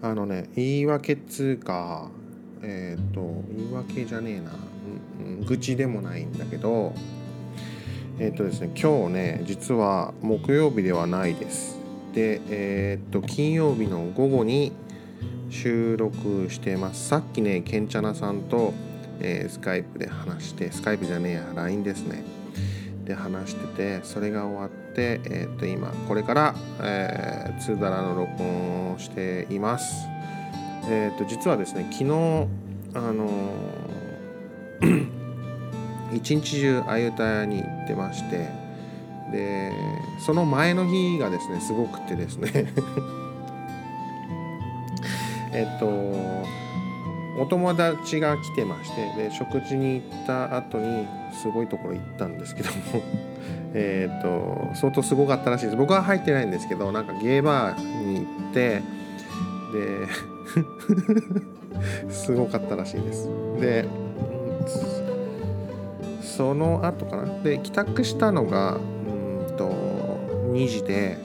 あのね言い訳っつうかえっ、と言い訳じゃねえな、うん、愚痴でもないんだけどえっ、とですね今日ね実は木曜日ではないです。でえっ、と金曜日の午後に収録してます。さっきねけんちゃなさんと、えー、スカイプで話してスカイプじゃねえや LINE ですね。で話しててそれが終わって、えー、と今これから、えー、ツーダラの録音をしています。えっ、と実はですね昨日あのー、一日中あゆたやに行ってましてでその前の日がですねすごくてですね。えっとお友達が来てましてで食事に行った後にすごいところ行ったんですけども えっと相当すごかったらしいです。僕は入ってないんですけどなんかゲーバーに行ってで すごかったらしいです。でその後かな？で帰宅したのがうんと2時で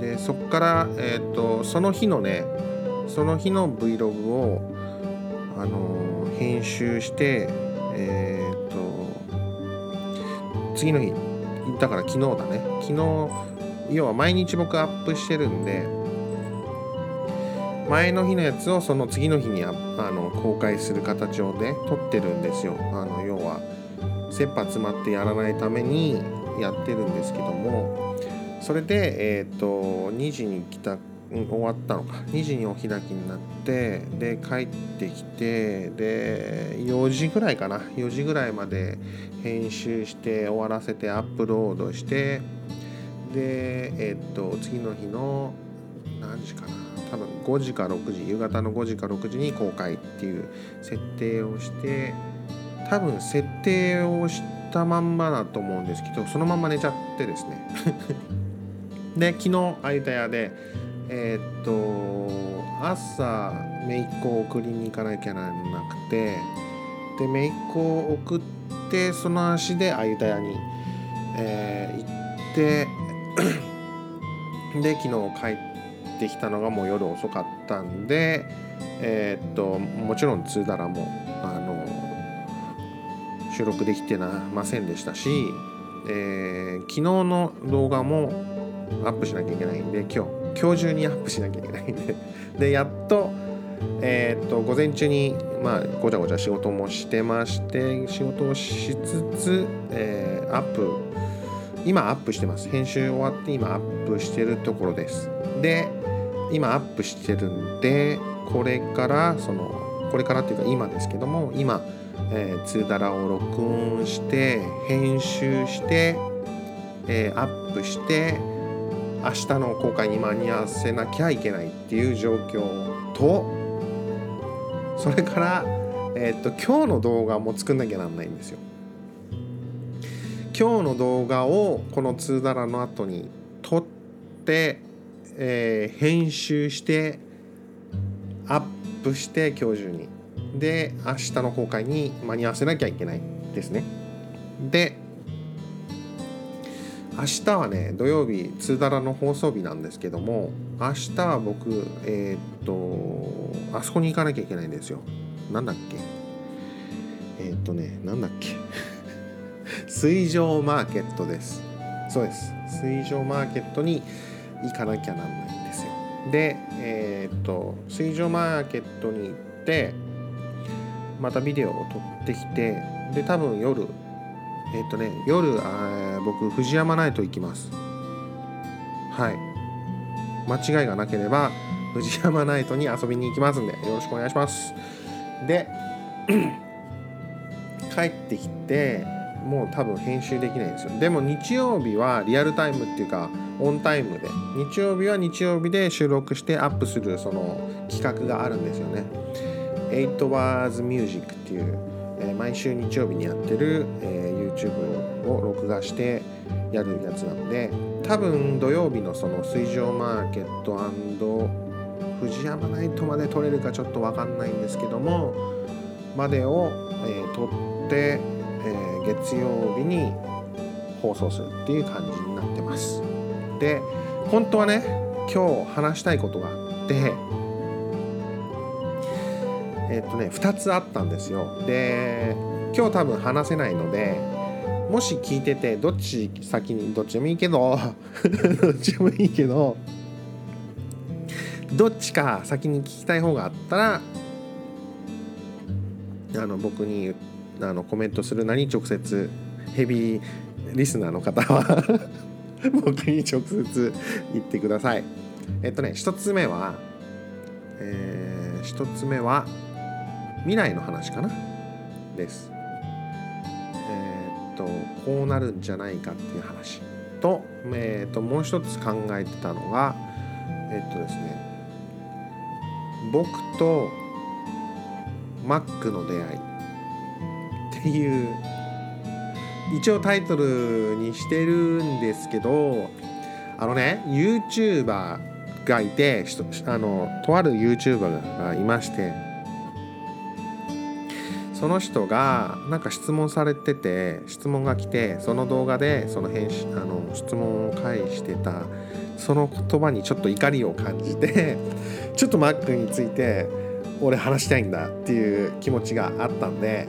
でそこから、えーとその日のねその日の Vlog を、あの、編集してえっ、と次の日だから昨日だね。昨日要は毎日僕アップしてるんで前の日のやつをその次の日にあの公開する形をね撮ってるんですよ。あの要は切羽詰まってやらないためにやってるんですけどもそれでえっ、ー、と2時に帰宅終わったのか。2時にお開きになってで帰ってきてで4時ぐらいかな。4時ぐらいまで編集して終わらせてアップロードしてでえっと次の日の何時かな。多分5時か6時夕方の5時か6時に公開っていう設定をして多分設定をしたまんまだと思うんですけどそのまま寝ちゃってですね。で昨日あゆたやでえー、っと朝姪っ子を送りに行かなきゃならなくてで姪っ子を送ってその足で相田屋に、えー、行って で昨日帰ってきたのがもう夜遅かったんでえー、っともちろんツーダラもあの収録できてなませんでしたし、えー、昨日の動画もアップしなきゃいけないんで今日。今日中にアップしなきゃいけないんで。でやっとえー、っと午前中にまあごちゃごちゃ仕事もしてまして仕事をしつつ、えー、アップ今アップしてます。編集終わって今アップしてるところです。で今アップしてるんでこれからそのこれからっていうか今ですけども今、えー、ツーダラを録音して編集して、えー、アップして明日の公開に間に合わせなきゃいけないっていう状況とそれから、えー、っと今日の動画も作んなきゃなんないんですよ。今日の動画をこの2ダラの後に撮って、えー、編集してアップして今日中にで明日の公開に間に合わせなきゃいけないですね。で明日はね土曜日ツーダラの放送日なんですけども明日は僕えー、っとあそこに行かなきゃいけないんですよ。なんだっけ？えー、っとねなんだっけ？水上マーケットです。そうです。水上マーケットに行かなきゃなんないんですよ。でえー、っと水上マーケットに行ってまたビデオを撮ってきてで多分夜えっ、とね夜あ僕藤山ナイト行きます。はい。間違いがなければ藤山ナイトに遊びに行きますんでよろしくお願いします。で 帰ってきてもう多分編集できないんですよ。でも日曜日はリアルタイムっていうかオンタイムで。日曜日は日曜日で収録してアップするその企画があるんですよね。8 Bars Music っていう、え、毎週日曜日にやってる、え YouTube を録画してやるやつなんで多分土曜日のその水上マーケット藤山ナイトまで撮れるかちょっと分かんないんですけどもまでを、えー、撮って、え、月曜日に放送するっていう感じになってます。で本当はね今日話したいことがあってえっとね2つあったんですよで今日多分話せないのでもし聞いててどっち先にどっちでもいいけど どっちでもいいけどどっちか先に聞きたい方があったらあの僕にあのコメントするなり直接ヘビーリスナーの方は 僕に直接言ってください。えっとね1つ目は、えー、1つ目は未来の話かな？です。えー、っとこうなるんじゃないかっていう話と,、えー、っともう一つ考えてたのがえっとですね僕とマックの出会いっていう一応タイトルにしてるんですけどあのね YouTuber がいてあのとある YouTuber がいましてその人がなんか質問されてて質問が来てその動画でその返信あの質問を返してたその言葉にちょっと怒りを感じて ちょっとマックについて俺話したいんだっていう気持ちがあったんで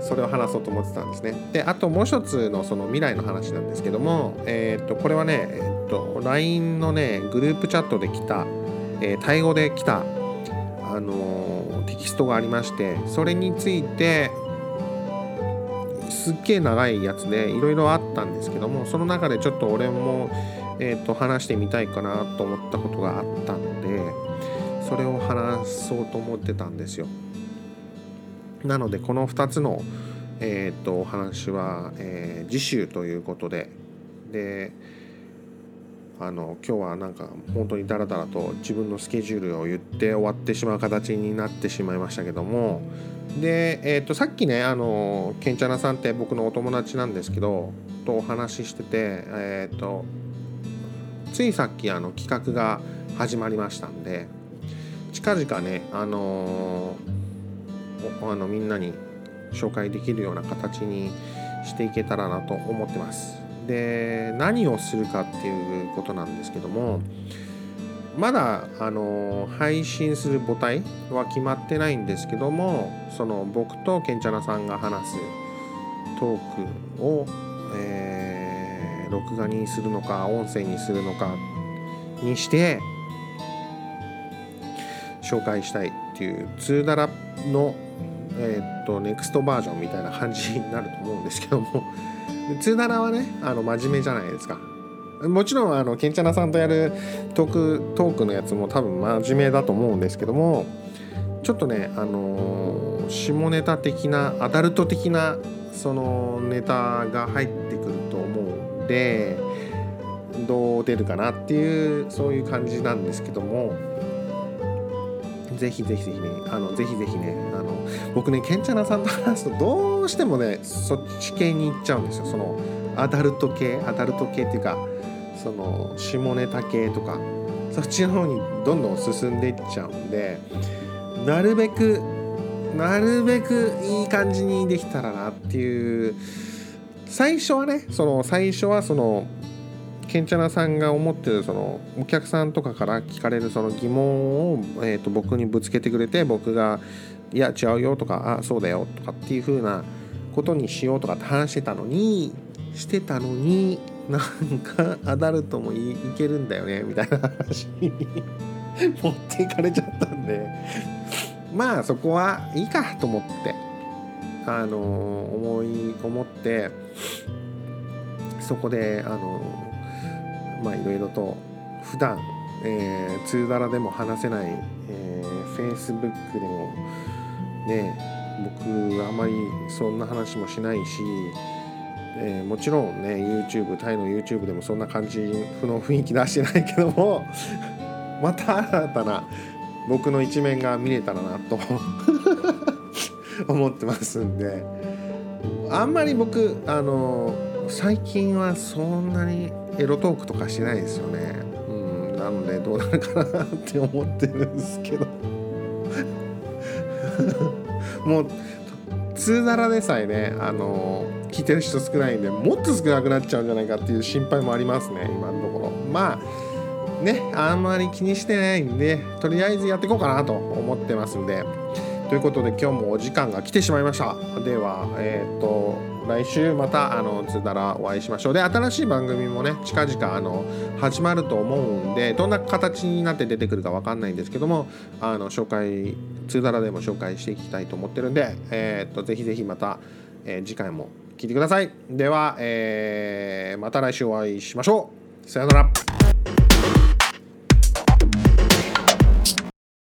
それを話そうと思ってたんですね。であともう一つのその未来の話なんですけども、えー、とこれはね、えー、と LINE のねグループチャットで来た、えー、タイ語で来た、あの、テキストがありましてそれについてすっげえ長いやつでいろいろあったんですけどもその中でちょっと俺も、えー、と話してみたいかなと思ったことがあったのでそれを話そうと思ってたんですよ。なのでこの2つの、えー、とお話は、えー、次週ということでであの今日はなんか本当にダラダラと自分のスケジュールを言って終わってしまう形になってしまいましたけどもで、えー、とさっきねあのケンチャナさんって僕のお友達なんですけどとお話ししてて、えー、とついさっきあの企画が始まりましたんで近々ねあのーあのみんなに紹介できるような形にしていけたらなと思ってます。で何をするかっていうことなんですけどもまだあの配信する母体は決まってないんですけどもその僕とケンチャナさんが話すトークを、えー、録画にするのか音声にするのかにして紹介したいっていう2ダラのえー、っとネクストバージョンみたいな感じになると思うんですけども。ツーダラはねあの真面目じゃないですか。もちろんあのケンチャナさんとやるトークトークのやつも多分真面目だと思うんですけどもちょっとねあのー、下ネタ的なアダルト的なそのネタが入ってくると思うんでどう出るかなっていうそういう感じなんですけども。ぜひぜひぜひねあのぜひぜひねあの僕ねケンチャナさんと話すとどうしてもねそっち系に行っちゃうんですよ。そのアダルト系アダルト系っていうかその下ネタ系とか。そっちの方にどんどん進んでいっちゃうんでなるべくなるべくいい感じにできたらなっていう。最初はねその最初はそのケンチャナさんが思ってるそのお客さんとかから聞かれるその疑問を、えー、と僕にぶつけてくれて僕が「いや違うよ」とか「あそうだよ」とかっていう風なことにしようとかって話してたのにしてたのになんかアダルトもいけるんだよねみたいな話に 持っていかれちゃったんで。まあそこはいいかと思ってあの思い思ってそこであのまあいろいろと普段、えー、通だらでも話せない、えー、Facebook でもね僕あまりそんな話もしないし、えー、もちろんね YouTube タイの YouTube でもそんな感じの雰囲気出してないけども また新たな僕の一面が見れたらなと 思ってますんであんまり僕あの最近はそんなにエロトークとかしないですよね。なのでどうなるかなって思ってるんですけど。もう通ならでさえねあの聞いてる人少ないんでもっと少なくなっちゃうんじゃないかっていう心配もありますね今のところ。まあねあんまり気にしてないんでとりあえずやっていこうかなと思ってますんで。ということで今日もお時間が来てしまいました。ではえっ、と来週またあのつだらお会いしましょうで新しい番組もね近々あの始まると思うんでどんな形になって出てくるか分かんないんですけどもあの紹介つだらでも紹介していきたいと思ってるんでえっ、とぜひぜひまた、えー次回も聴いてください。では、えーまた来週お会いしましょう。さよなら。